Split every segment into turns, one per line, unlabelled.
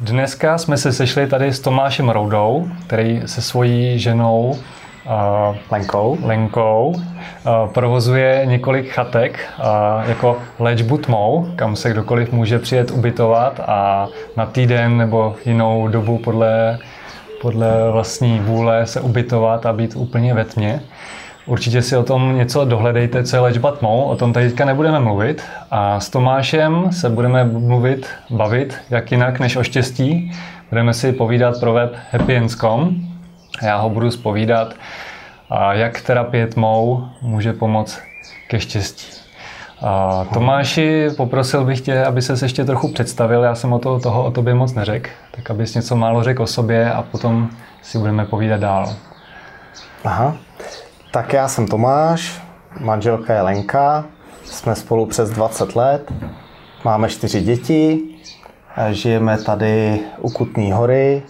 Dneska jsme se sešli tady s Tomášem Roudou, který se svojí ženou
uh, Lenkou,
Lenkou uh, provozuje několik chatek uh, jako léčbu tmou, kam se kdokoliv může přijet ubytovat a na týden nebo jinou dobu podle, podle vlastní vůle se ubytovat a být úplně ve tmě. Určitě si o tom něco dohledejte, co je léčba tmou, o tom tady teďka nebudeme mluvit. A s Tomášem se budeme mluvit, bavit, jak jinak než o štěstí. Budeme si povídat pro web happyends.com. Já ho budu spovídat, jak terapie tmou může pomoct ke štěstí. A Tomáši, poprosil bych tě, aby se ještě trochu představil. Já jsem o to, toho o tobě moc neřekl, tak abys něco málo řekl o sobě a potom si budeme povídat dál.
Aha, tak já jsem Tomáš, manželka je Lenka, jsme spolu přes 20 let, máme čtyři děti, žijeme tady u Kutný hory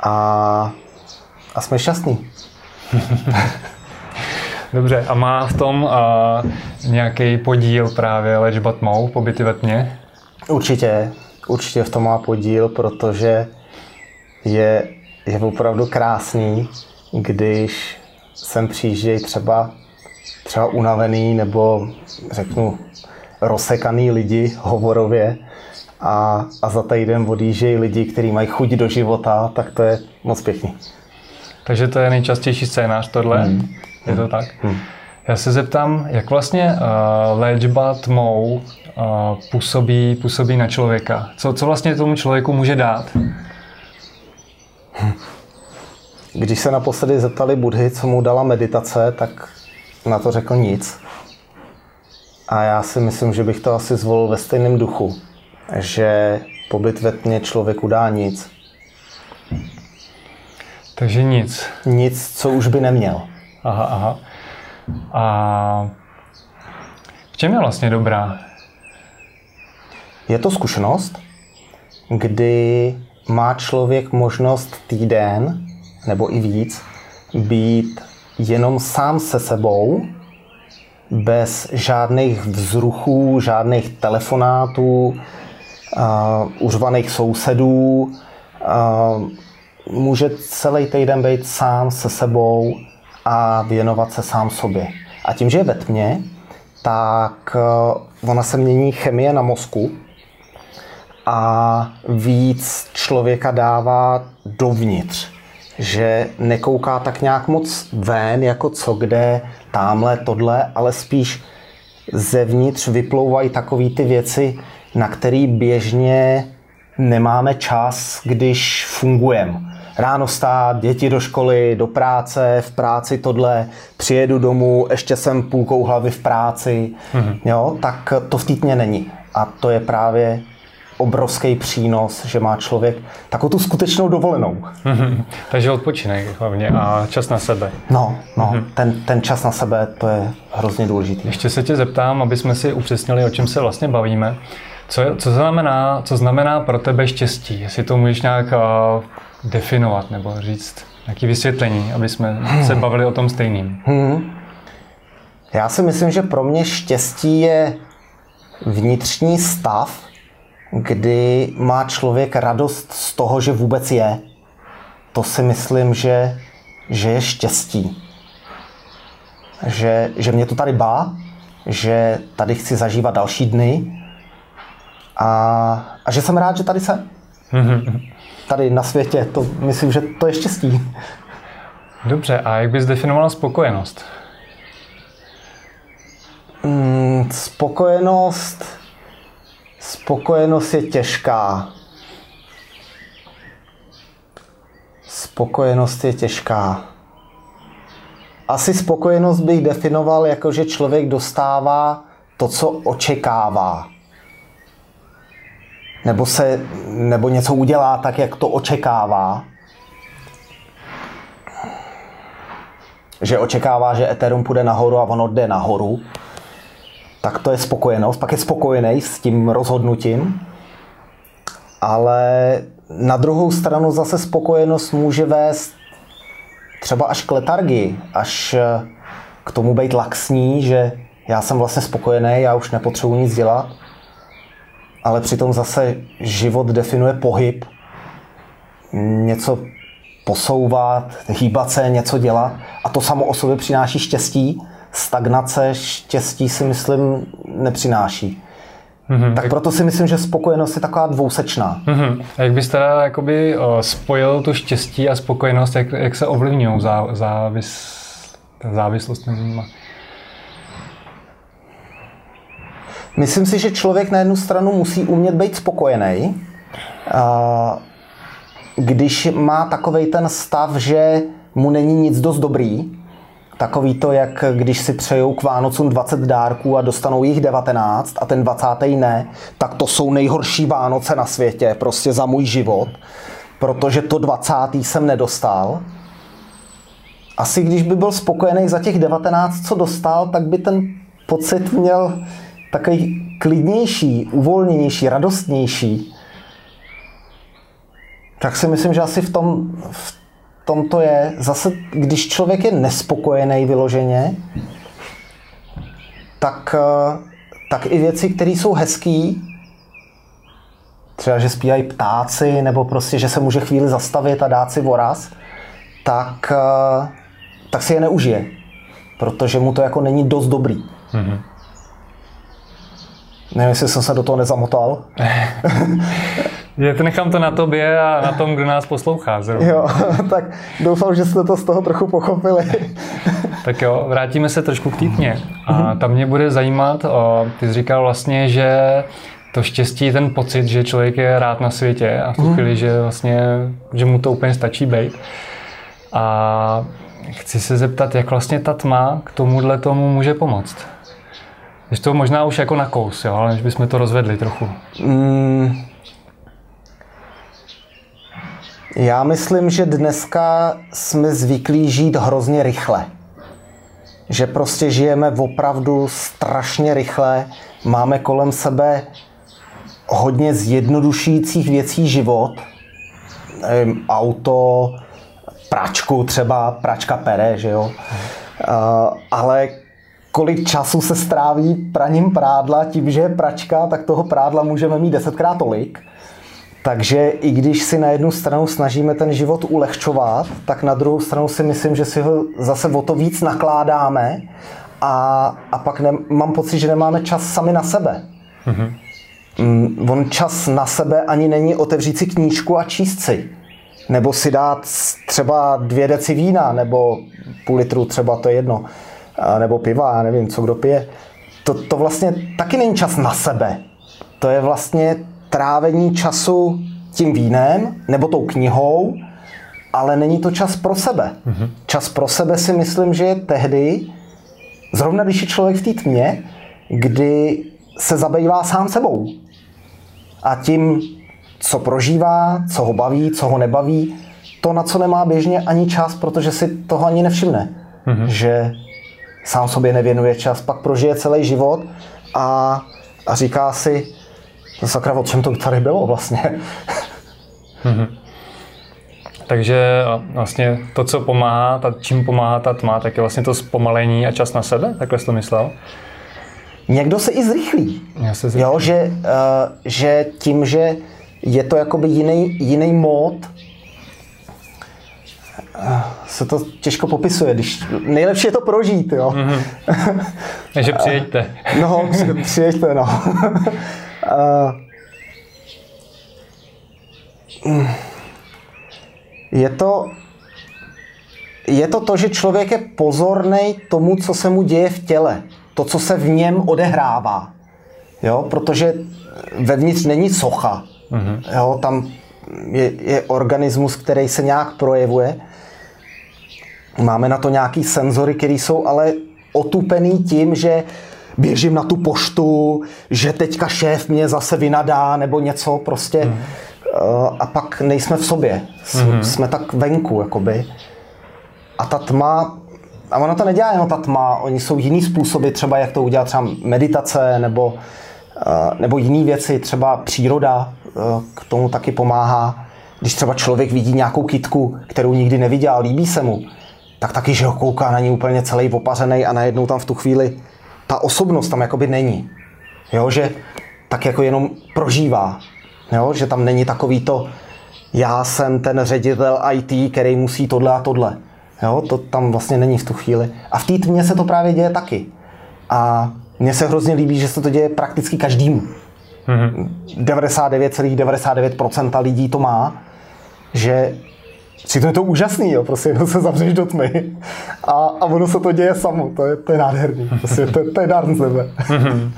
a, a jsme šťastní.
Dobře, a má v tom uh, nějaký podíl právě léčba tmou, pobyty ve tmě?
Určitě, určitě v tom má podíl, protože je, je opravdu krásný, když sem přijíždějí třeba, třeba unavený nebo řeknu rozsekaný lidi hovorově a, a za týden odjíždějí lidi, kteří mají chuť do života, tak to je moc pěkný.
Takže to je nejčastější scénář tohle? Hmm. Je to tak? Hmm. Já se zeptám, jak vlastně uh, léčba tmou uh, působí, působí na člověka? Co, co vlastně tomu člověku může dát?
Když se naposledy zeptali Budhy, co mu dala meditace, tak na to řekl nic. A já si myslím, že bych to asi zvolil ve stejném duchu, že pobyt ve tmě člověku dá nic.
Takže nic.
Nic, co už by neměl.
Aha, aha. A v čem je vlastně dobrá?
Je to zkušenost, kdy má člověk možnost týden nebo i víc, být jenom sám se sebou, bez žádných vzruchů, žádných telefonátů, uh, užvaných sousedů. Uh, může celý týden být sám se sebou a věnovat se sám sobě. A tím, že je ve tmě, tak uh, ona se mění chemie na mozku a víc člověka dává dovnitř že nekouká tak nějak moc ven, jako co kde, tamhle, tohle, ale spíš zevnitř vyplouvají takové ty věci, na které běžně nemáme čas, když fungujeme. Ráno stát, děti do školy, do práce, v práci tohle, přijedu domů, ještě jsem půlkou hlavy v práci, mm-hmm. jo, tak to v týdně není. A to je právě obrovský přínos, že má člověk takovou tu skutečnou dovolenou.
Mm-hmm. Takže odpočinek hlavně a čas na sebe.
No, no mm-hmm. ten, ten čas na sebe, to je hrozně důležitý.
Ještě se tě zeptám, aby jsme si upřesnili, o čem se vlastně bavíme. Co, co, znamená, co znamená pro tebe štěstí? Jestli to můžeš nějak uh, definovat nebo říct nějaké vysvětlení, aby jsme hmm. se bavili o tom stejným. Hmm.
Já si myslím, že pro mě štěstí je vnitřní stav, kdy má člověk radost z toho, že vůbec je. To si myslím, že, že je štěstí. Že, že mě to tady bá, že tady chci zažívat další dny a, a že jsem rád, že tady jsem. Tady na světě, to myslím, že to je štěstí.
Dobře, a jak bys definovala spokojenost?
Mm, spokojenost Spokojenost je těžká. Spokojenost je těžká. Asi spokojenost bych definoval jako, že člověk dostává to, co očekává. Nebo, se, nebo něco udělá tak, jak to očekává. Že očekává, že Ethereum půjde nahoru a ono jde nahoru tak to je spokojenost, pak je spokojený s tím rozhodnutím, ale na druhou stranu zase spokojenost může vést třeba až k letargii, až eh, k tomu být laxní, že já jsem vlastně spokojený, já už nepotřebuji nic dělat. ale přitom zase život definuje pohyb, něco posouvat, hýbat se, něco dělat a to samo o sobě přináší štěstí. Stagnace štěstí si myslím nepřináší. Mm-hmm. Tak proto si myslím, že spokojenost je taková dvousečná.
Mm-hmm. A jak bys teda jakoby spojil tu štěstí a spokojenost, jak, jak se ovlivňují zá, závis, závislost mezi nimi?
Myslím si, že člověk na jednu stranu musí umět být spokojený, když má takový ten stav, že mu není nic dost dobrý, Takový to, jak když si přejou k Vánocům 20 dárků a dostanou jich 19 a ten 20. ne, tak to jsou nejhorší Vánoce na světě, prostě za můj život, protože to 20. jsem nedostal. Asi když by byl spokojený za těch 19, co dostal, tak by ten pocit měl takový klidnější, uvolněnější, radostnější. Tak si myslím, že asi v tom, v tom to je. Zase, když člověk je nespokojený vyloženě, tak, eh, tak i věci, které jsou hezké, třeba, že zpívají ptáci, nebo prostě, že se může chvíli zastavit a dát si voraz, tak, eh, tak si je neužije. Protože mu to jako není dost dobrý. Mm-hmm. Nevím, jestli jsem se do toho nezamotal.
Já to nechám to na tobě a na tom, kdo nás poslouchá.
Zrovna. Jo, tak doufám, že jste to z toho trochu pochopili.
tak jo, vrátíme se trošku k týpně. A mhm. tam mě bude zajímat, o, ty jsi říkal vlastně, že to štěstí, ten pocit, že člověk je rád na světě a v tu mhm. chvíli, že vlastně, že mu to úplně stačí být. A chci se zeptat, jak vlastně ta tma k tomuhle tomu může pomoct? Když to možná už jako na kous, jo, ale než bychom to rozvedli trochu. Mm,
já myslím, že dneska jsme zvyklí žít hrozně rychle. Že prostě žijeme opravdu strašně rychle, máme kolem sebe hodně zjednodušujících věcí život. Auto, pračku třeba, pračka pere, že jo. Ale kolik času se stráví praním prádla, tím, že je pračka, tak toho prádla můžeme mít desetkrát tolik. Takže i když si na jednu stranu snažíme ten život ulehčovat, tak na druhou stranu si myslím, že si ho zase o to víc nakládáme a, a pak ne, mám pocit, že nemáme čas sami na sebe. Mm-hmm. On čas na sebe ani není otevřít si knížku a číst si. Nebo si dát třeba dvě deci vína, nebo půl litru třeba, to je jedno. Nebo piva, já nevím, co kdo pije. To, to vlastně taky není čas na sebe. To je vlastně trávení času tím vínem nebo tou knihou, ale není to čas pro sebe. Mm-hmm. Čas pro sebe si myslím, že je tehdy, zrovna když je člověk v té tmě, kdy se zabývá sám sebou. A tím, co prožívá, co ho baví, co ho nebaví, to, na co nemá běžně ani čas, protože si toho ani nevšimne. Mm-hmm. Že sám sobě nevěnuje čas, pak prožije celý život a, a říká si, sakra, o čem to tady bylo vlastně?
mm-hmm. Takže vlastně to, co pomáhá, ta, čím pomáhá ta tma, tak je vlastně to zpomalení a čas na sebe? Takhle jsi to myslel?
Někdo se i zrychlí. Já se zrychlí. Jo, že, uh, že tím, že je to jakoby jiný, jiný mód, uh, se to těžko popisuje, když nejlepší je to prožít, jo. Mm-hmm.
Takže přijeďte.
no, přijeďte, no. je to je to to, že člověk je pozorný tomu, co se mu děje v těle. To, co se v něm odehrává. Jo? Protože vevnitř není socha. Mm-hmm. Jo? Tam je, je organismus, který se nějak projevuje. Máme na to nějaký senzory, které jsou ale otupený tím, že běžím na tu poštu, že teďka šéf mě zase vynadá nebo něco prostě. Mm. A pak nejsme v sobě. Mm. Jsme tak venku, jakoby. A ta tma, a ona to nedělá jenom ta tma, oni jsou jiný způsoby, třeba jak to udělat, třeba meditace nebo, eh, nebo jiné věci, třeba příroda eh, k tomu taky pomáhá. Když třeba člověk vidí nějakou kitku, kterou nikdy neviděl, líbí se mu, tak taky, že ho kouká na ní úplně celý opařený a najednou tam v tu chvíli ta osobnost tam jakoby není. Jo, že tak jako jenom prožívá. Jo? Že tam není takový to, já jsem ten ředitel IT, který musí tohle a tohle. Jo? To tam vlastně není v tu chvíli. A v té tmě se to právě děje taky. A mně se hrozně líbí, že se to děje prakticky každému. Mm-hmm. 99,99% lidí to má, že Přitom je to úžasný, jo, prostě jenom se zavřeš do tmy a, a ono se to děje samo, to je, to je nádherný, prostě to, to je dár z nebe. Mm-hmm.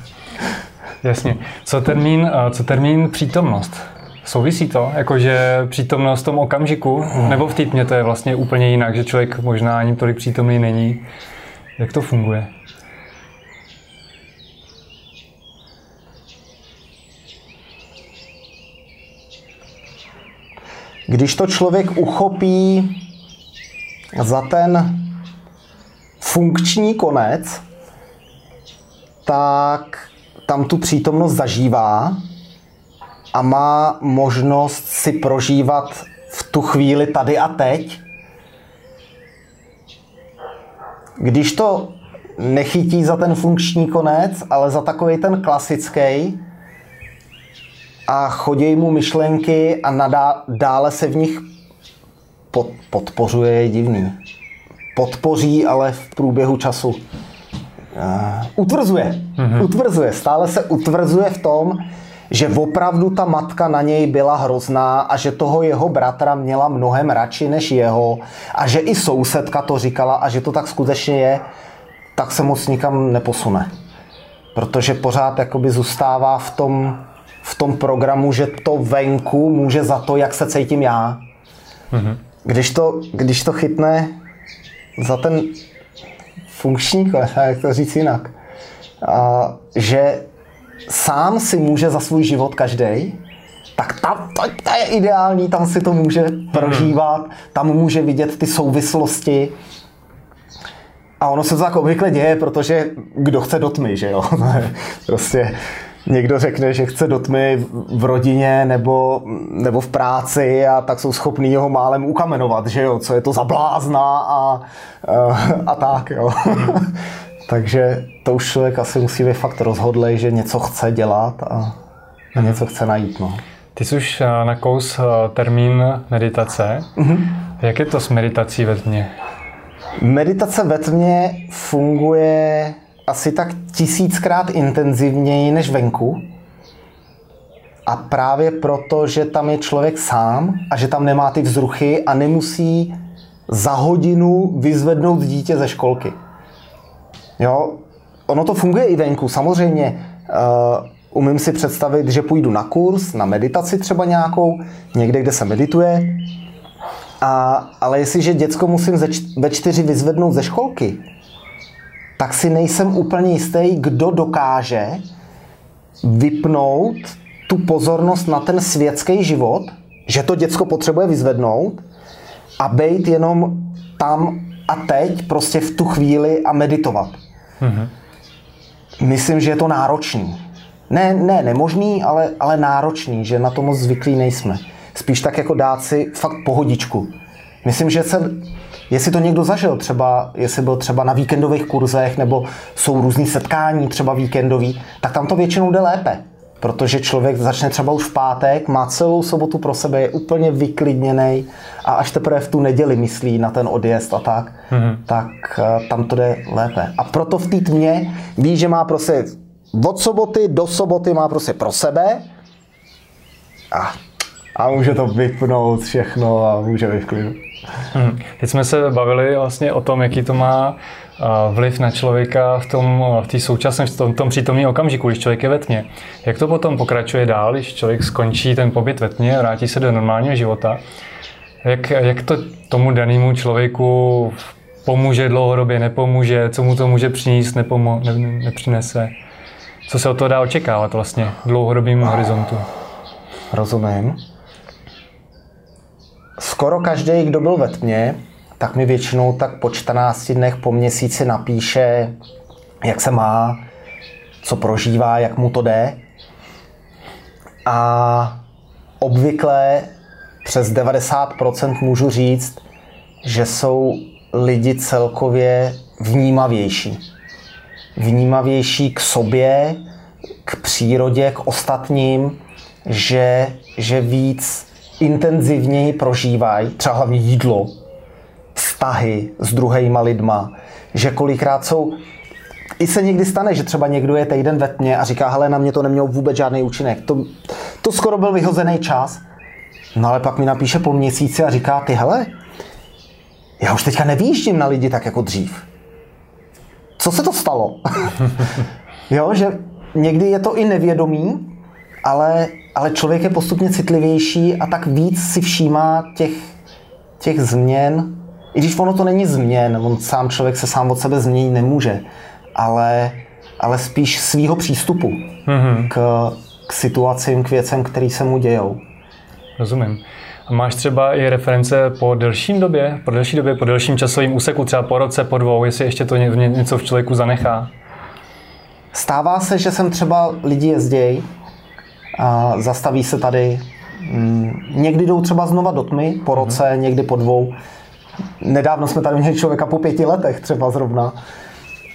Jasně. Co termín, co termín přítomnost? Souvisí to? Jakože přítomnost v tom okamžiku? Mm. Nebo v týdně to je vlastně úplně jinak, že člověk možná ani tolik přítomný není? Jak to funguje?
Když to člověk uchopí za ten funkční konec, tak tam tu přítomnost zažívá a má možnost si prožívat v tu chvíli tady a teď. Když to nechytí za ten funkční konec, ale za takový ten klasický, a chodí mu myšlenky a nadá, dále se v nich pod, podpořuje, je divný. Podpoří, ale v průběhu času. Uh, utvrzuje. Mm-hmm. Utvrzuje. Stále se utvrzuje v tom, že opravdu ta matka na něj byla hrozná a že toho jeho bratra měla mnohem radši než jeho a že i sousedka to říkala a že to tak skutečně je, tak se moc nikam neposune. Protože pořád jakoby zůstává v tom v tom programu, že to venku může za to, jak se cítím já. Mm-hmm. Když, to, když to chytne za ten funkční jak to říct jinak, a, že sám si může za svůj život každý, tak tam to, to je ideální, tam si to může prožívat, tam může vidět ty souvislosti. A ono se to tak obvykle děje, protože kdo chce do tmy, že jo? prostě někdo řekne, že chce do tmy v rodině nebo, nebo v práci a tak jsou schopní ho málem ukamenovat, že jo, co je to za blázna a, a, a tak, jo. Takže to už člověk asi musí být fakt rozhodlej, že něco chce dělat a, a něco chce najít, no.
Ty jsi už eh, nakous eh, termín meditace. Mm-hmm. Jak je to s meditací ve tmě?
Meditace ve tmě funguje asi tak tisíckrát intenzivněji než venku. A právě proto, že tam je člověk sám a že tam nemá ty vzruchy a nemusí za hodinu vyzvednout dítě ze školky. Jo, ono to funguje i venku. Samozřejmě uh, umím si představit, že půjdu na kurz, na meditaci třeba nějakou, někde, kde se medituje, a, ale jestliže děcko musím ve čtyři vyzvednout ze školky, tak si nejsem úplně jistý, kdo dokáže vypnout tu pozornost na ten světský život, že to děcko potřebuje vyzvednout a být jenom tam a teď, prostě v tu chvíli a meditovat. Mm-hmm. Myslím, že je to náročný. Ne, ne nemožný, ale, ale náročný, že na to moc zvyklí nejsme. Spíš tak jako dát si fakt pohodičku. Myslím, že se Jestli to někdo zažil, třeba, jestli byl třeba na víkendových kurzech nebo jsou různý setkání třeba víkendový, tak tam to většinou jde lépe. Protože člověk začne třeba už v pátek, má celou sobotu pro sebe, je úplně vyklidněný a až teprve v tu neděli myslí na ten odjezd a tak, mm-hmm. tak uh, tam to jde lépe. A proto v té tmě ví, že má prostě od soboty do soboty má prostě pro sebe a, a může to vypnout všechno a může být v klidu.
Hmm. Teď jsme se bavili vlastně o tom, jaký to má vliv na člověka v tom v té současné, v tom, tom přítomném okamžiku, když člověk je ve tmě. Jak to potom pokračuje dál, když člověk skončí ten pobyt ve tmě, vrátí se do normálního života? Jak, jak to tomu danému člověku pomůže dlouhodobě, nepomůže, co mu to může přinést, nepomo- ne, nepřinese? Co se od toho dá očekávat vlastně v dlouhodobém horizontu?
Rozumím skoro každý, kdo byl ve tmě, tak mi většinou tak po 14 dnech, po měsíci napíše, jak se má, co prožívá, jak mu to jde. A obvykle přes 90% můžu říct, že jsou lidi celkově vnímavější. Vnímavější k sobě, k přírodě, k ostatním, že, že víc intenzivněji prožívají, třeba hlavně jídlo, vztahy s druhýma lidma, že kolikrát jsou i se někdy stane, že třeba někdo je týden ve tmě a říká, hele, na mě to nemělo vůbec žádný účinek. To, to skoro byl vyhozený čas. No ale pak mi napíše po měsíci a říká, ty hele, já už teďka nevýjíždím na lidi tak jako dřív. Co se to stalo? jo, že někdy je to i nevědomí, ale, ale člověk je postupně citlivější a tak víc si všímá těch, těch změn. I když ono to není změn, on sám člověk se sám od sebe změnit nemůže, ale, ale spíš svýho přístupu mm-hmm. k, k situacím, k věcem, které se mu dějou.
Rozumím. A máš třeba i reference po delším době, po delší době, po delším časovém úseku, třeba po roce, po dvou, jestli ještě to něco v člověku zanechá?
Stává se, že sem třeba lidi jezdí a zastaví se tady. Mm, někdy jdou třeba znova do tmy, po roce, mm-hmm. někdy po dvou. Nedávno jsme tady měli člověka po pěti letech třeba zrovna.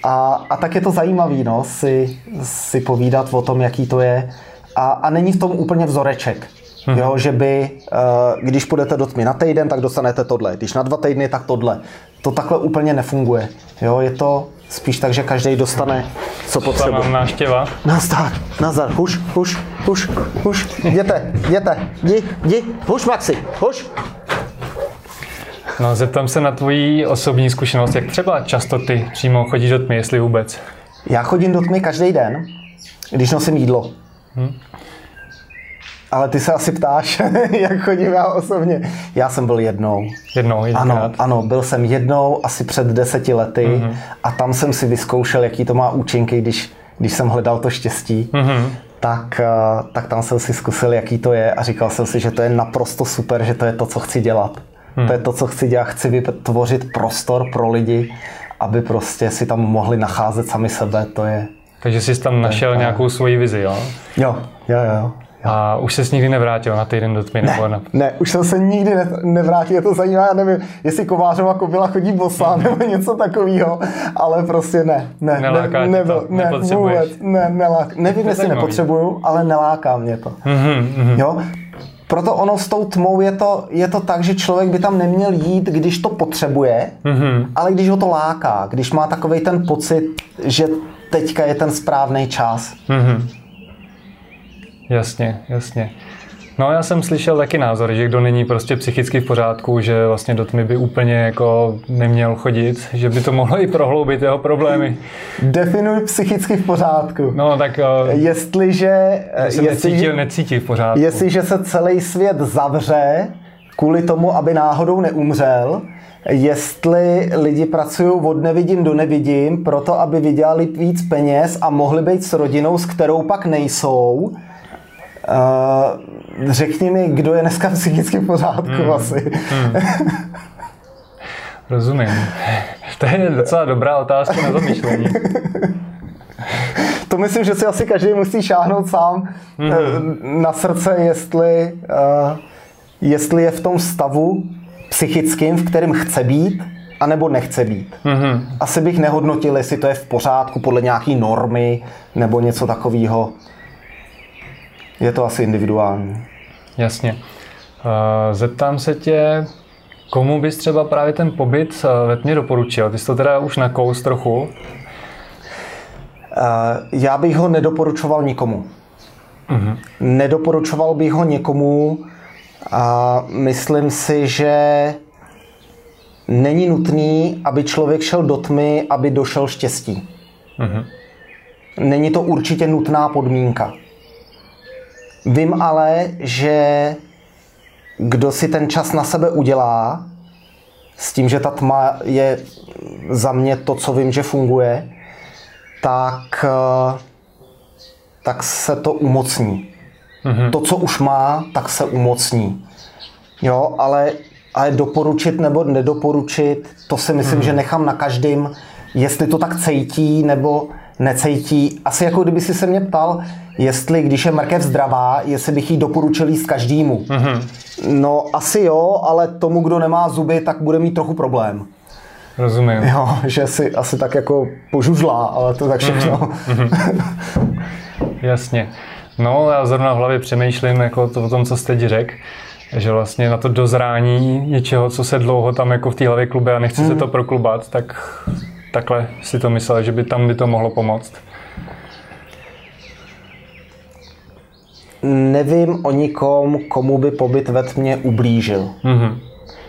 A, a tak je to zajímavé no, si, si povídat o tom, jaký to je. A, a není v tom úplně vzoreček. Hmm. Jo, že by, eh, když půjdete do tmy na týden, tak dostanete tohle. Když na dva týdny, tak tohle. To takhle úplně nefunguje. Jo, je to spíš tak, že každý dostane, co potřebuje.
Tam návštěva.
Nazdar, nazdar, huš, huš, huš, huš, jděte, jděte, jdi, jdi, huš Maxi, huš.
No, zeptám se na tvoji osobní zkušenost, jak třeba často ty přímo chodíš do tmy, jestli vůbec?
Já chodím do tmy každý den, když nosím jídlo. Hmm. Ale ty se asi ptáš, jak chodím já osobně. Já jsem byl jednou.
Jednou,
Ano, ano, byl jsem jednou asi před deseti lety mm-hmm. a tam jsem si vyzkoušel, jaký to má účinky, když, když jsem hledal to štěstí. Mm-hmm. Tak, eh, tak tam jsem si zkusil, jaký to je a říkal jsem si, že to je naprosto super, že to je to, co chci dělat. Hmm. To je to, co chci dělat. Chci vytvořit prostor pro lidi, aby prostě si tam mohli nacházet sami sebe. To je,
takže jsi tam našel nějakou svoji vizi, jo?
Jo, jo, jo.
A už se nikdy nevrátil na týden do tmy?
Ne,
nebo na...
ne, už jsem se nikdy ne, nevrátil, je to zajímavé, já nevím, jestli Kovářová kobila chodí bosá nebo něco takového, ale prostě ne, ne,
neláká
ne, nebyl, to, ne, vůbec, ne, nelák, nevím, jestli nepotřebuju, ale neláká mě to. Mm-hmm, Jo? Proto ono s tou tmou je to, je to tak, že člověk by tam neměl jít, když to potřebuje, mm-hmm. ale když ho to láká, když má takový ten pocit, že teďka je ten správný čas. Mm-hmm.
Jasně, jasně. No já jsem slyšel taky názor, že kdo není prostě psychicky v pořádku, že vlastně do tmy by úplně jako neměl chodit, že by to mohlo i prohloubit jeho problémy.
Definuj psychicky v pořádku.
No tak...
Jestliže...
Jsem jestli, necítil, necítí v pořádku.
Jestliže se celý svět zavře kvůli tomu, aby náhodou neumřel, jestli lidi pracují od nevidím do nevidím, proto aby vydělali víc peněz a mohli být s rodinou, s kterou pak nejsou, Uh, řekni mi, kdo je dneska psychicky v pořádku hmm. asi. Hmm.
Rozumím. To je docela dobrá otázka na zamýšlení.
to myslím, že si asi každý musí šáhnout sám mm-hmm. na srdce, jestli, uh, jestli je v tom stavu psychickým, v kterém chce být, anebo nechce být. Mm-hmm. Asi bych nehodnotil, jestli to je v pořádku podle nějaký normy nebo něco takového je to asi individuální.
Jasně. Eh, zeptám se tě, komu bys třeba právě ten pobyt eh, ve tmě doporučil? Ty jsi to teda už nakous trochu.
Eh, já bych ho nedoporučoval nikomu. Uh-huh. Nedoporučoval bych ho někomu a myslím si, že není nutný, aby člověk šel do tmy, aby došel štěstí. Uh-huh. Není to určitě nutná podmínka. Vím ale, že kdo si ten čas na sebe udělá, s tím, že ta tma je za mě to, co vím, že funguje, tak, eh, tak se to umocní. Mm-hmm. To, co už má, tak se umocní. Jo, ale, ale doporučit nebo nedoporučit, to si myslím, mm-hmm. že nechám na každém, jestli to tak cítí nebo necítí. Asi jako kdyby si se mě ptal, jestli když je mrkev zdravá, jestli bych jí doporučil jíst každému. Mm-hmm. No asi jo, ale tomu, kdo nemá zuby, tak bude mít trochu problém.
Rozumím.
Jo, že si asi tak jako požužlá, ale to tak všechno. Mm-hmm.
Jasně. No, já zrovna v hlavě přemýšlím jako to, o tom, co jste teď řekl, že vlastně na to dozrání něčeho, co se dlouho tam jako v té hlavě klube a nechce hmm. se to proklubat, tak takhle si to myslel, že by tam by to mohlo pomoct.
Nevím o nikom, komu by pobyt ve tmě ublížil. Mm-hmm.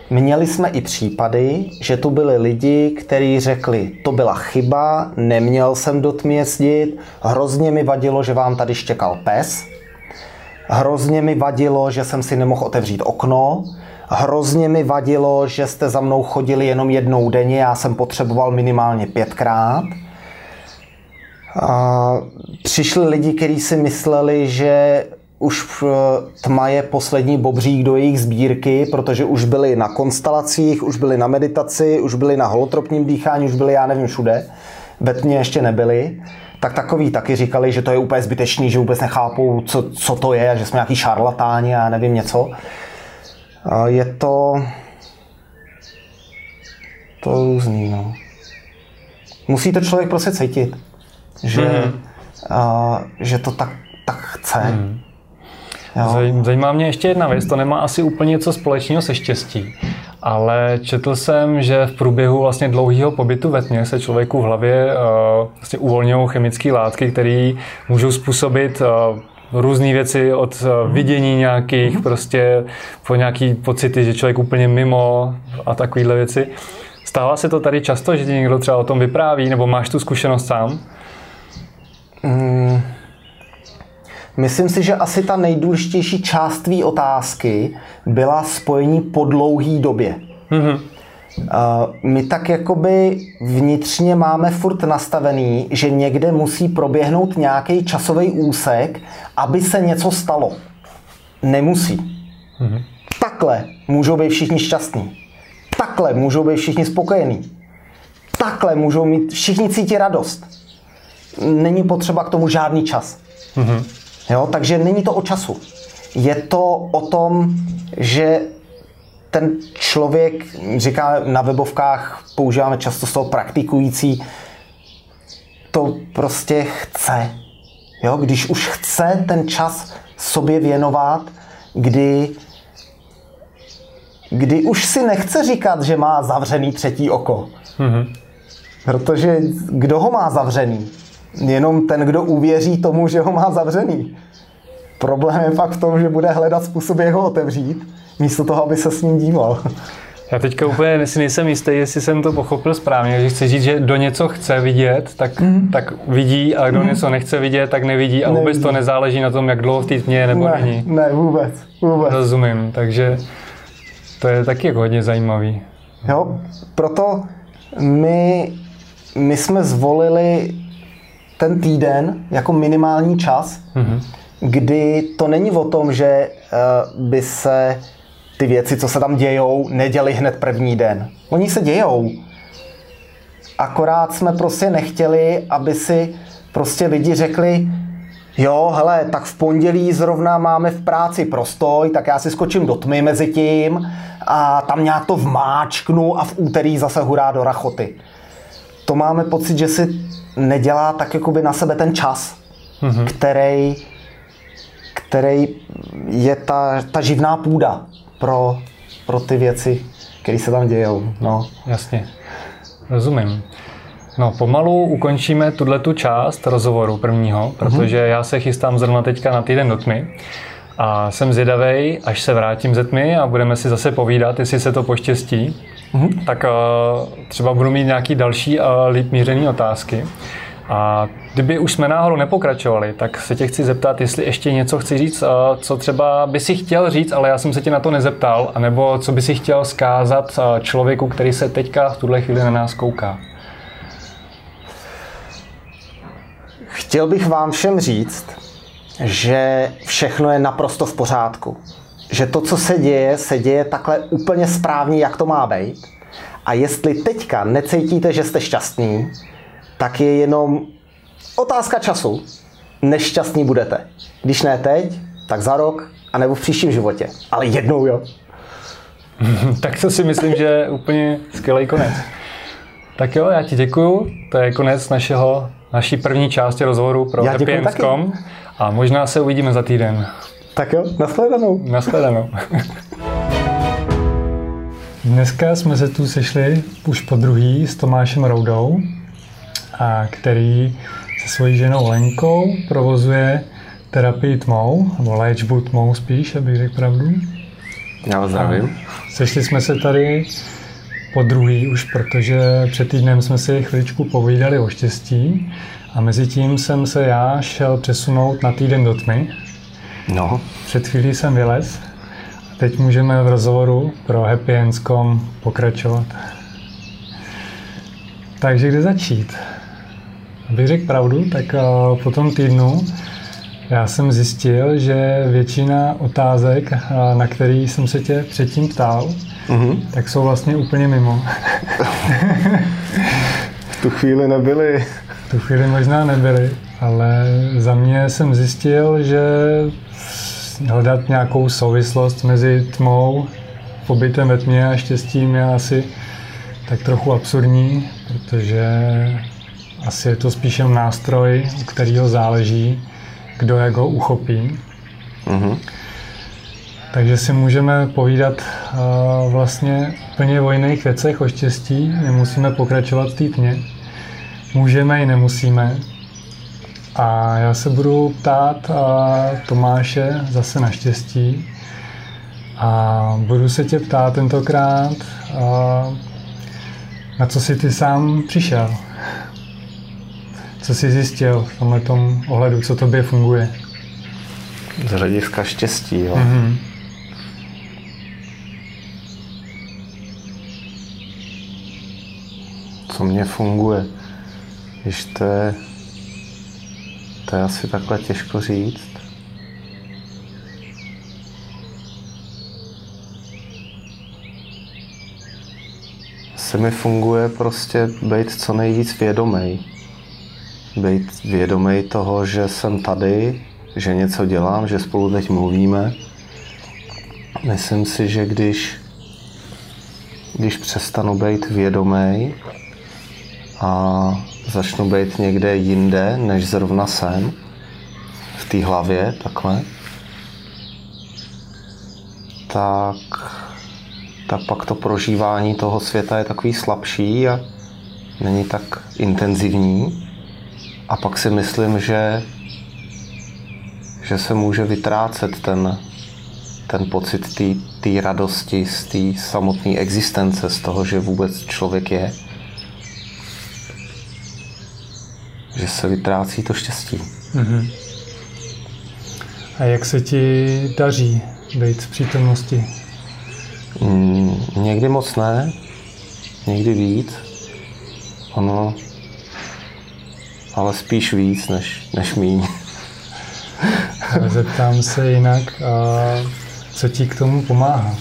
Měli jsme i případy, že tu byli lidi, kteří řekli, to byla chyba, neměl jsem do tmy jezdit, hrozně mi vadilo, že vám tady štěkal pes, hrozně mi vadilo, že jsem si nemohl otevřít okno, hrozně mi vadilo, že jste za mnou chodili jenom jednou denně, já jsem potřeboval minimálně pětkrát. A přišli lidi, kteří si mysleli, že už tma je poslední bobřík do jejich sbírky, protože už byli na konstelacích, už byli na meditaci, už byli na holotropním dýchání, už byli já nevím všude. Ve tmě ještě nebyli. Tak takový taky říkali, že to je úplně zbytečný, že vůbec nechápou, co, co to je, že jsme nějaký šarlatáni a nevím něco. Je to... To různý, no. Musí to člověk prostě cítit, že, mm. a, že to tak, tak chce. Mm.
Jo. Zajímá mě ještě jedna věc, to nemá asi úplně něco společného se štěstí, ale četl jsem, že v průběhu vlastně dlouhého pobytu ve tmě se člověku v hlavě uh, vlastně uvolňují chemické látky, které můžou způsobit uh, různé věci od uh, vidění nějakých, mm-hmm. prostě po nějaký pocity, že člověk úplně mimo a takovéhle věci. Stává se to tady často, že ti někdo třeba o tom vypráví, nebo máš tu zkušenost sám? Mm.
Myslím si, že asi ta nejdůležitější část tvý otázky byla spojení po dlouhý době. Mm-hmm. My tak jakoby vnitřně máme furt nastavený, že někde musí proběhnout nějaký časový úsek, aby se něco stalo. Nemusí. Mm-hmm. Takhle můžou být všichni šťastní. Takhle můžou být všichni spokojení. Takhle můžou mít všichni cítit radost. Není potřeba k tomu žádný čas. Mm-hmm. Jo? Takže není to o času. Je to o tom, že ten člověk, říká na webovkách, používáme často z toho praktikující, to prostě chce. Jo? Když už chce ten čas sobě věnovat, kdy, kdy už si nechce říkat, že má zavřený třetí oko. Mm-hmm. Protože kdo ho má zavřený? jenom ten, kdo uvěří tomu, že ho má zavřený. Problém je fakt v tom, že bude hledat způsob, jak ho otevřít, místo toho, aby se s ním díval.
Já teďka úplně si nejsem jistý, jestli jsem to pochopil správně, že chci říct, že do něco chce vidět, tak, mm. tak vidí a kdo mm. něco nechce vidět, tak nevidí a nevidí. vůbec to nezáleží na tom, jak dlouho v té tmě nebo
ne,
není.
Ne, vůbec, vůbec.
Rozumím, takže to je taky jako hodně zajímavý.
Jo, proto my, my jsme zvolili ten týden jako minimální čas, mm-hmm. Kdy to není o tom, že uh, by se ty věci, co se tam dějou, neděli hned první den. Oni se dějou. Akorát jsme prostě nechtěli, aby si prostě lidi řekli, jo, hele, tak v pondělí zrovna máme v práci prostoj, tak já si skočím do tmy mezi tím a tam nějak to vmáčknu a v úterý zase hurá do rachoty. To máme pocit, že si nedělá tak jakoby na sebe ten čas, mm-hmm. který, který je ta, ta živná půda pro, pro ty věci, které se tam dějou. No.
Jasně, rozumím. No, pomalu ukončíme tuhle tu část rozhovoru prvního, mhm. protože mm-hmm. já se chystám zrovna teďka na týden do tmy. A jsem zvědavý, až se vrátím ze tmy a budeme si zase povídat, jestli se to poštěstí, mm-hmm. tak uh, třeba budu mít nějaký další uh, líp mířený otázky. A kdyby už jsme náhodou nepokračovali, tak se tě chci zeptat, jestli ještě něco chci říct, uh, co třeba by si chtěl říct, ale já jsem se tě na to nezeptal, anebo co by si chtěl zkázat uh, člověku, který se teďka v tuhle chvíli na nás kouká.
Chtěl bych vám všem říct, že všechno je naprosto v pořádku že to, co se děje, se děje takhle úplně správně, jak to má být. A jestli teďka necítíte, že jste šťastní, tak je jenom otázka času. Nešťastní budete. Když ne teď, tak za rok, anebo v příštím životě. Ale jednou jo.
tak to si myslím, že je úplně skvělý konec. Tak jo, já ti děkuju. To je konec našeho naší první části rozhovoru pro
Já
Happy
děkuji taky.
Ends.com a možná se uvidíme za týden.
Tak jo, nashledanou.
Naschledanou. Dneska jsme se tu sešli už po druhý s Tomášem Roudou, a který se svojí ženou Lenkou provozuje terapii tmou, nebo léčbu tmou spíš, abych řekl pravdu.
Já vás zdravím.
Sešli jsme se tady po druhý už, protože před týdnem jsme si chviličku povídali o štěstí a mezi tím jsem se já šel přesunout na týden do tmy.
No,
Před chvílí jsem vylez a teď můžeme v rozhovoru pro Happy Ends.com pokračovat. Takže kde začít? Abych řekl pravdu, tak eh, po tom týdnu já jsem zjistil, že většina otázek, eh, na který jsem se tě předtím ptal,
mhm.
tak jsou vlastně úplně mimo.
v tu chvíli nebyli.
V tu chvíli možná nebyly, ale za mě jsem zjistil, že hledat nějakou souvislost mezi tmou, pobytem ve tmě a štěstím je asi tak trochu absurdní, protože asi je to spíše nástroj, u kterého záleží, kdo jak ho uchopí.
Mhm.
Takže si můžeme povídat uh, vlastně úplně o jiných věcech, o štěstí. Nemusíme pokračovat v té tmě. Můžeme i nemusíme. A já se budu ptát uh, Tomáše zase na štěstí. A budu se tě ptát tentokrát, uh, na co jsi ty sám přišel. Co jsi zjistil v tomto ohledu, co tobě funguje.
Z hlediska štěstí, jo.
Mhm.
Co mně funguje. Když to je, to je asi takhle těžko říct. Se mi funguje prostě být co nejvíc vědomý. Být vědomý toho, že jsem tady, že něco dělám, že spolu teď mluvíme. Myslím si, že když, když přestanu být vědomý a začnu být někde jinde, než zrovna jsem, v té hlavě, takhle, tak, tak pak to prožívání toho světa je takový slabší a není tak intenzivní. A pak si myslím, že, že se může vytrácet ten, ten pocit té radosti z té samotné existence, z toho, že vůbec člověk je. Že se vytrácí to štěstí.
Mhm. A jak se ti daří být v přítomnosti?
Mm, někdy moc ne, někdy víc. Ono, ale spíš víc než, než míň.
Zeptám se jinak, a co ti k tomu pomáhá?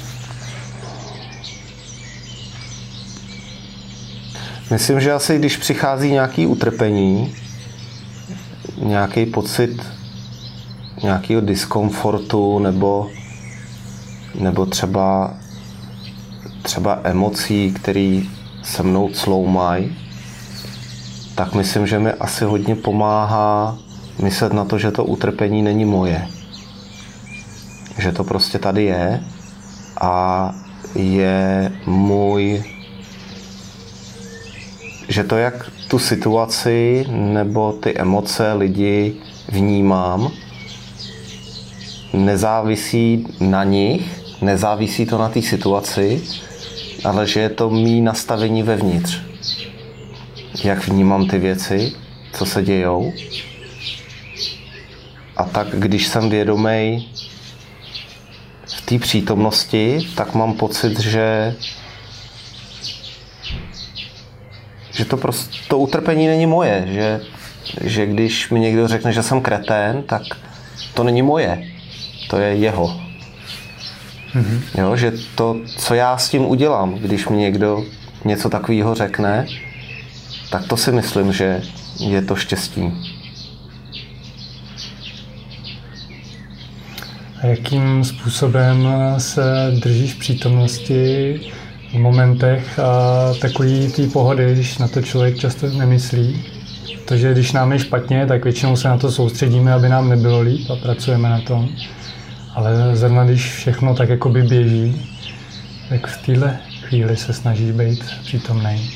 Myslím, že asi když přichází nějaký utrpení, nějaký pocit nějakého diskomfortu nebo, nebo třeba, třeba emocí, které se mnou cloumají, tak myslím, že mi asi hodně pomáhá myslet na to, že to utrpení není moje. Že to prostě tady je a je můj že to, jak tu situaci nebo ty emoce lidi vnímám, nezávisí na nich, nezávisí to na té situaci, ale že je to mý nastavení vevnitř. Jak vnímám ty věci, co se dějou. A tak, když jsem vědomý v té přítomnosti, tak mám pocit, že že to prostě, to utrpení není moje, že, že když mi někdo řekne, že jsem kretén, tak to není moje, to je jeho. Mm-hmm. Jo, že to, co já s tím udělám, když mi někdo něco takového řekne, tak to si myslím, že je to štěstí.
A jakým způsobem se držíš přítomnosti v momentech a takový té pohody, když na to člověk často nemyslí? protože když nám je špatně, tak většinou se na to soustředíme, aby nám nebylo líp a pracujeme na tom. Ale zrovna když všechno tak jako by běží, tak v téhle chvíli se snaží být přítomný.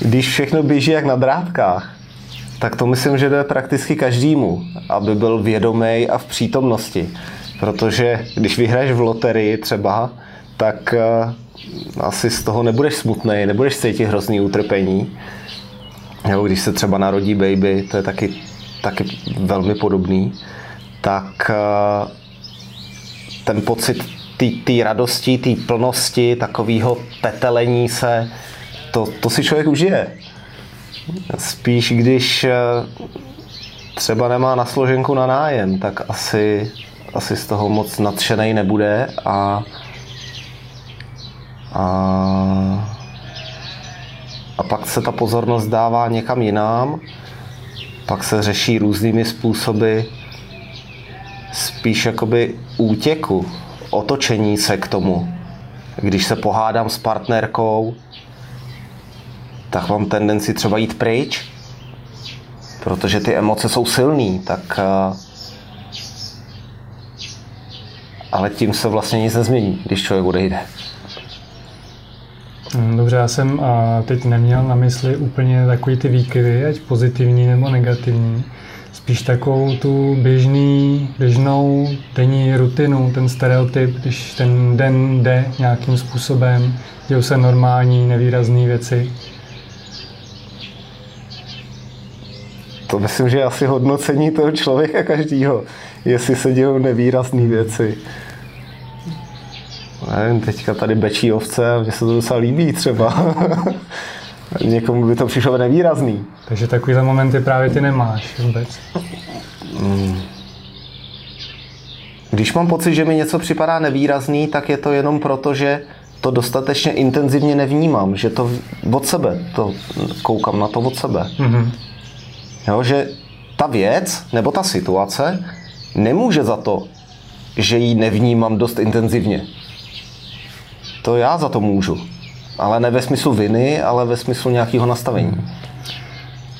Když všechno běží jak na drátkách, tak to myslím, že jde prakticky každému, aby byl vědomý a v přítomnosti. Protože když vyhraješ v loterii třeba, tak eh, asi z toho nebudeš smutný, nebudeš cítit hrozný utrpení. Nebo když se třeba narodí baby, to je taky, taky velmi podobný, tak eh, ten pocit té radosti, té plnosti, takového tetelení se, to, to si člověk užije. Spíš když eh, třeba nemá na složenku na nájem, tak asi, asi z toho moc nadšený nebude a, a, a pak se ta pozornost dává někam jinam, pak se řeší různými způsoby spíš jakoby útěku, otočení se k tomu. Když se pohádám s partnerkou, tak mám tendenci třeba jít pryč, protože ty emoce jsou silný, tak eh, ale tím se vlastně nic nezmění, když člověk odejde.
Hmm, dobře, já jsem teď neměl na mysli úplně takový ty výkyvy, ať pozitivní nebo negativní. Spíš takovou tu běžný, běžnou denní rutinu, ten stereotyp, když ten den jde nějakým způsobem, dějou se normální, nevýrazné věci.
To myslím, že je asi hodnocení toho člověka každýho, jestli se dějou nevýrazné věci. Nevím, teďka tady bečí ovce a mně se to docela líbí třeba. Někomu by to přišlo nevýrazný.
Takže takovýhle momenty právě ty nemáš vůbec. Hmm.
Když mám pocit, že mi něco připadá nevýrazný, tak je to jenom proto, že to dostatečně intenzivně nevnímám, že to od sebe, to koukám na to od sebe. Mm-hmm. Jo, že ta věc nebo ta situace nemůže za to, že ji nevnímám dost intenzivně. To já za to můžu. Ale ne ve smyslu viny, ale ve smyslu nějakého nastavení.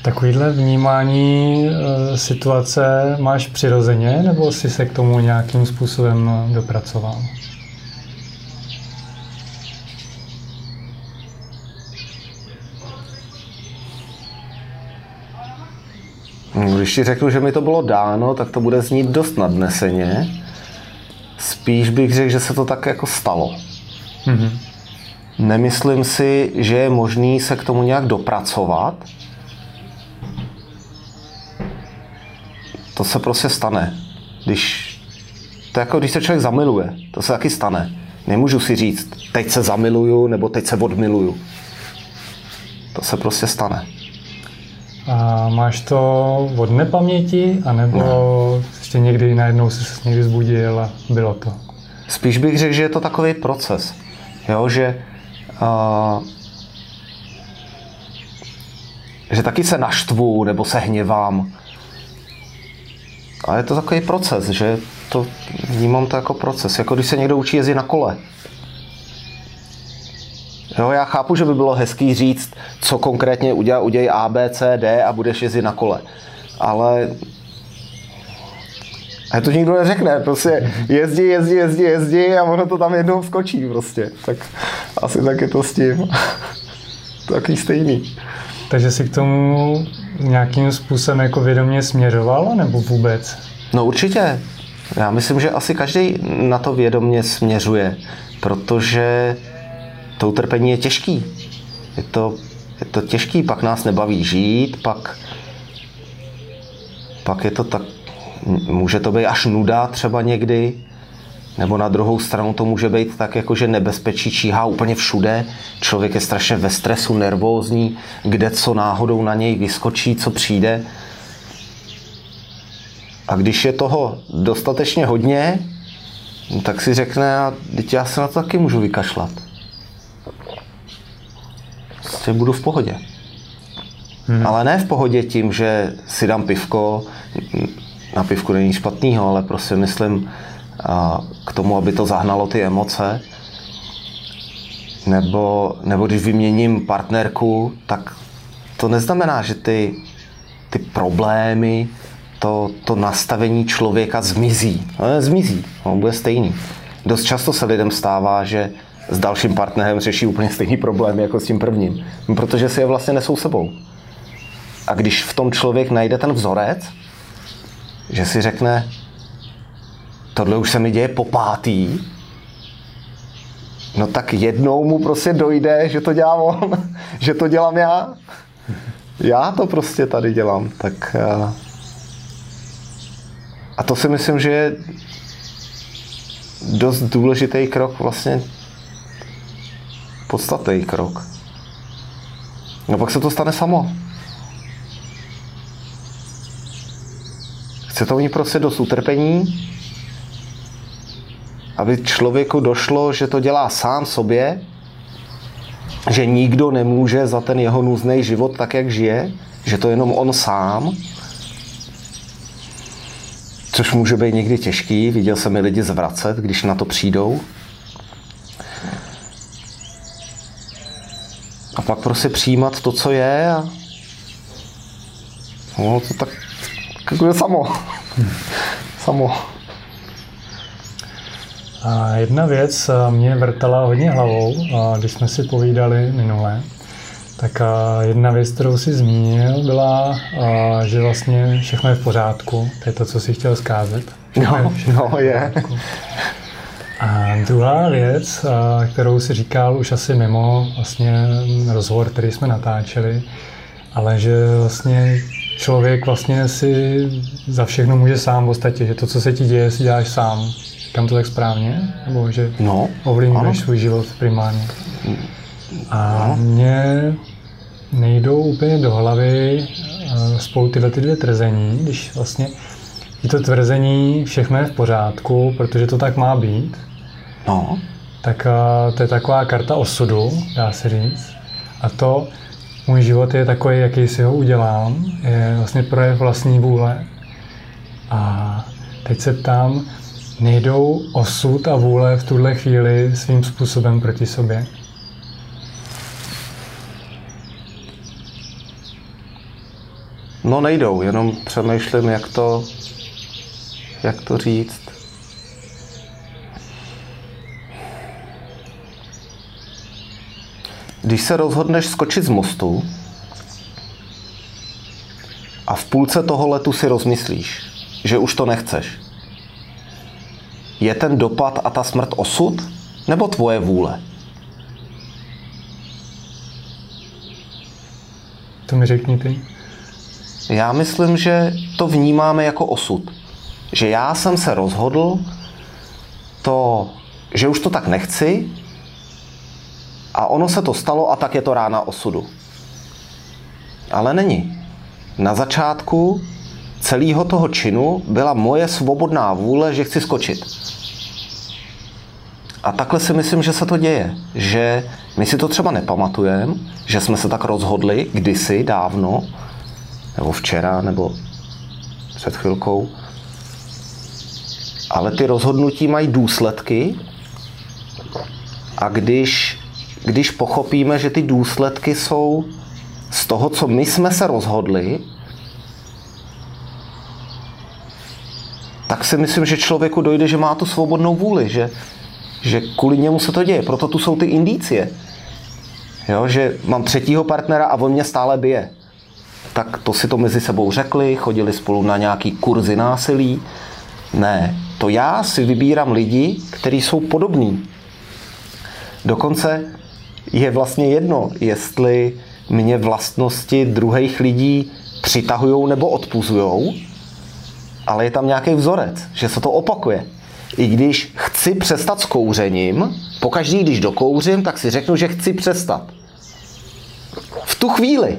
Takovýhle vnímání e, situace máš přirozeně, nebo jsi se k tomu nějakým způsobem dopracoval?
Když ti řeknu, že mi to bylo dáno, tak to bude znít dost nadneseně. Spíš bych řekl, že se to tak jako stalo. Mm-hmm. Nemyslím si, že je možný se k tomu nějak dopracovat. To se prostě stane. Když, to je jako když se člověk zamiluje. To se taky stane. Nemůžu si říct, teď se zamiluju nebo teď se odmiluju. To se prostě stane.
A máš to od nepaměti, anebo ne. ještě někdy najednou se někdy zbudil a bylo to?
Spíš bych řekl, že je to takový proces. Jo, že uh, že taky se naštvu nebo se hněvám. Ale je to takový proces, že to vnímám to jako proces. Jako když se někdo učí jezdit na kole. Jo, já chápu, že by bylo hezký říct, co konkrétně udělá, udělej A, B, C, D a budeš jezdit na kole. Ale a to nikdo neřekne, prostě jezdí, jezdí, jezdí, jezdí a ono to tam jednou skočí prostě. Tak asi tak je to s tím. Taky stejný.
Takže si k tomu nějakým způsobem jako vědomě směřoval, nebo vůbec?
No určitě. Já myslím, že asi každý na to vědomě směřuje, protože to utrpení je těžký. Je to, je to těžký, pak nás nebaví žít, pak, pak je to tak, může to být až nuda třeba někdy, nebo na druhou stranu to může být tak, jako že nebezpečí číhá úplně všude. Člověk je strašně ve stresu, nervózní, kde co náhodou na něj vyskočí, co přijde. A když je toho dostatečně hodně, tak si řekne, a teď já se na to taky můžu vykašlat prostě budu v pohodě. Hmm. Ale ne v pohodě tím, že si dám pivko, na pivku není špatného, ale prostě myslím k tomu, aby to zahnalo ty emoce. Nebo, nebo když vyměním partnerku, tak to neznamená, že ty, ty problémy, to, to nastavení člověka zmizí. No, zmizí, on bude stejný. Dost často se lidem stává, že s dalším partnerem řeší úplně stejný problém jako s tím prvním, protože si je vlastně nesou sebou. A když v tom člověk najde ten vzorec, že si řekne, tohle už se mi děje po pátý, no tak jednou mu prostě dojde, že to dělá on, že to dělám já. Já to prostě tady dělám, tak eh, a to si myslím, že je dost důležitý krok, vlastně podstatný krok. No pak se to stane samo. Chce to mít prostě dost utrpení, aby člověku došlo, že to dělá sám sobě, že nikdo nemůže za ten jeho nuzný život tak, jak žije, že to jenom on sám, což může být někdy těžký. Viděl jsem i lidi zvracet, když na to přijdou. A pak prostě přijímat to, co je a no, to tak, tak je samo. samo.
A jedna věc mě vrtala hodně hlavou, když jsme si povídali minule, tak jedna věc, kterou si zmínil, byla, že vlastně všechno je v pořádku. To je to, co si chtěl zkázat.
No, no je.
A druhá věc, kterou si říkal už asi mimo vlastně rozhovor, který jsme natáčeli, ale že vlastně člověk vlastně si za všechno může sám v podstatě, že to, co se ti děje, si děláš sám. Říkám to tak správně? Nebo že
no,
ovlivňuješ svůj život primárně? A no. mě nejdou úplně do hlavy spolu tyhle ty dvě tvrzení, když vlastně je to tvrzení, všechno je v pořádku, protože to tak má být,
no.
tak eh, to je taková karta osudu, dá se říct. A to, můj život je takový, jaký si ho udělám, je vlastně projev vlastní vůle. A teď se ptám, nejdou osud a vůle v tuhle chvíli svým způsobem proti sobě?
No nejdou, jenom přemýšlím, jak to, jak to říct. Když se rozhodneš skočit z mostu a v půlce toho letu si rozmyslíš, že už to nechceš, je ten dopad a ta smrt osud nebo tvoje vůle?
To mi řekni ty.
Já myslím, že to vnímáme jako osud. Že já jsem se rozhodl to, že už to tak nechci a ono se to stalo a tak je to rána osudu. Ale není. Na začátku celého toho činu byla moje svobodná vůle, že chci skočit. A takhle si myslím, že se to děje. Že my si to třeba nepamatujeme, že jsme se tak rozhodli kdysi dávno, nebo včera, nebo před chvilkou. Ale ty rozhodnutí mají důsledky a když, když pochopíme, že ty důsledky jsou z toho, co my jsme se rozhodli, tak si myslím, že člověku dojde, že má tu svobodnou vůli, že, že kvůli němu se to děje. Proto tu jsou ty indicie. Jo, že mám třetího partnera a on mě stále bije tak to si to mezi sebou řekli, chodili spolu na nějaký kurzy násilí. Ne, to já si vybírám lidi, kteří jsou podobní. Dokonce je vlastně jedno, jestli mě vlastnosti druhých lidí přitahují nebo odpuzují, ale je tam nějaký vzorec, že se to opakuje. I když chci přestat s kouřením, pokaždý, když dokouřím, tak si řeknu, že chci přestat. V tu chvíli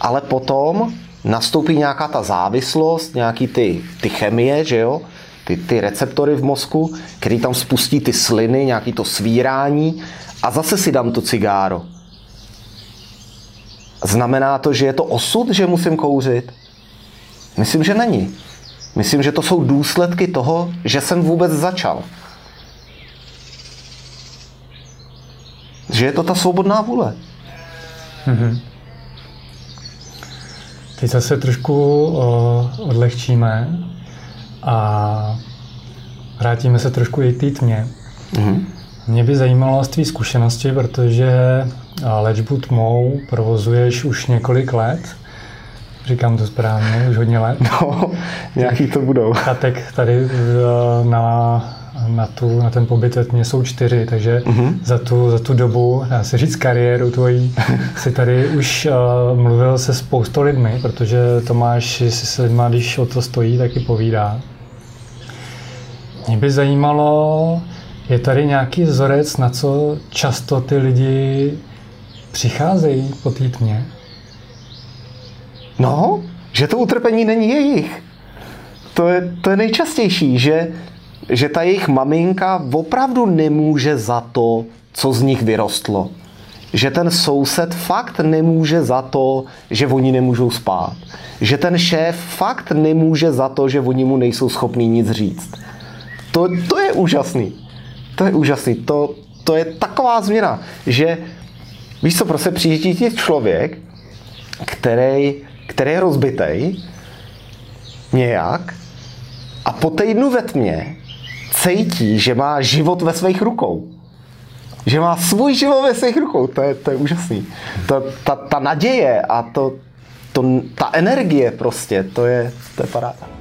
ale potom nastoupí nějaká ta závislost, nějaký ty, ty chemie, že jo, ty, ty receptory v mozku, který tam spustí ty sliny, nějaký to svírání a zase si dám to cigáro. Znamená to, že je to osud, že musím kouřit? Myslím, že není. Myslím, že to jsou důsledky toho, že jsem vůbec začal. Že je to ta svobodná vůle. Mm-hmm.
Teď zase trošku uh, odlehčíme a vrátíme se trošku i k té tmě. Mm-hmm. Mě by zajímalo z tvý zkušenosti, protože léčbu tmou provozuješ už několik let. Říkám to správně, už hodně let.
No, nějaký to budou.
Chatek tady na, na, tu, na ten pobyt ve tmě jsou čtyři, takže uh-huh. za, tu, za tu dobu, dá se říct kariéru tvojí, si tady už uh, mluvil se spoustou lidmi, protože Tomáš si s lidma, když o to stojí, taky povídá. Mě by zajímalo, je tady nějaký vzorec, na co často ty lidi přicházejí po té tmě?
No, že to utrpení není jejich. To je, to je nejčastější, že, že ta jejich maminka opravdu nemůže za to, co z nich vyrostlo. Že ten soused fakt nemůže za to, že oni nemůžou spát. Že ten šéf fakt nemůže za to, že oni mu nejsou schopní nic říct. To, to je úžasný. To je úžasný. To, to je taková změna, že víš co, prostě přijde ti člověk, který, který je rozbitej nějak a po týdnu ve tmě cítí, že má život ve svých rukou. Že má svůj život ve svých rukou. To je, to je úžasný. To, ta, ta naděje a to, to, ta energie prostě, to je, to je paráda.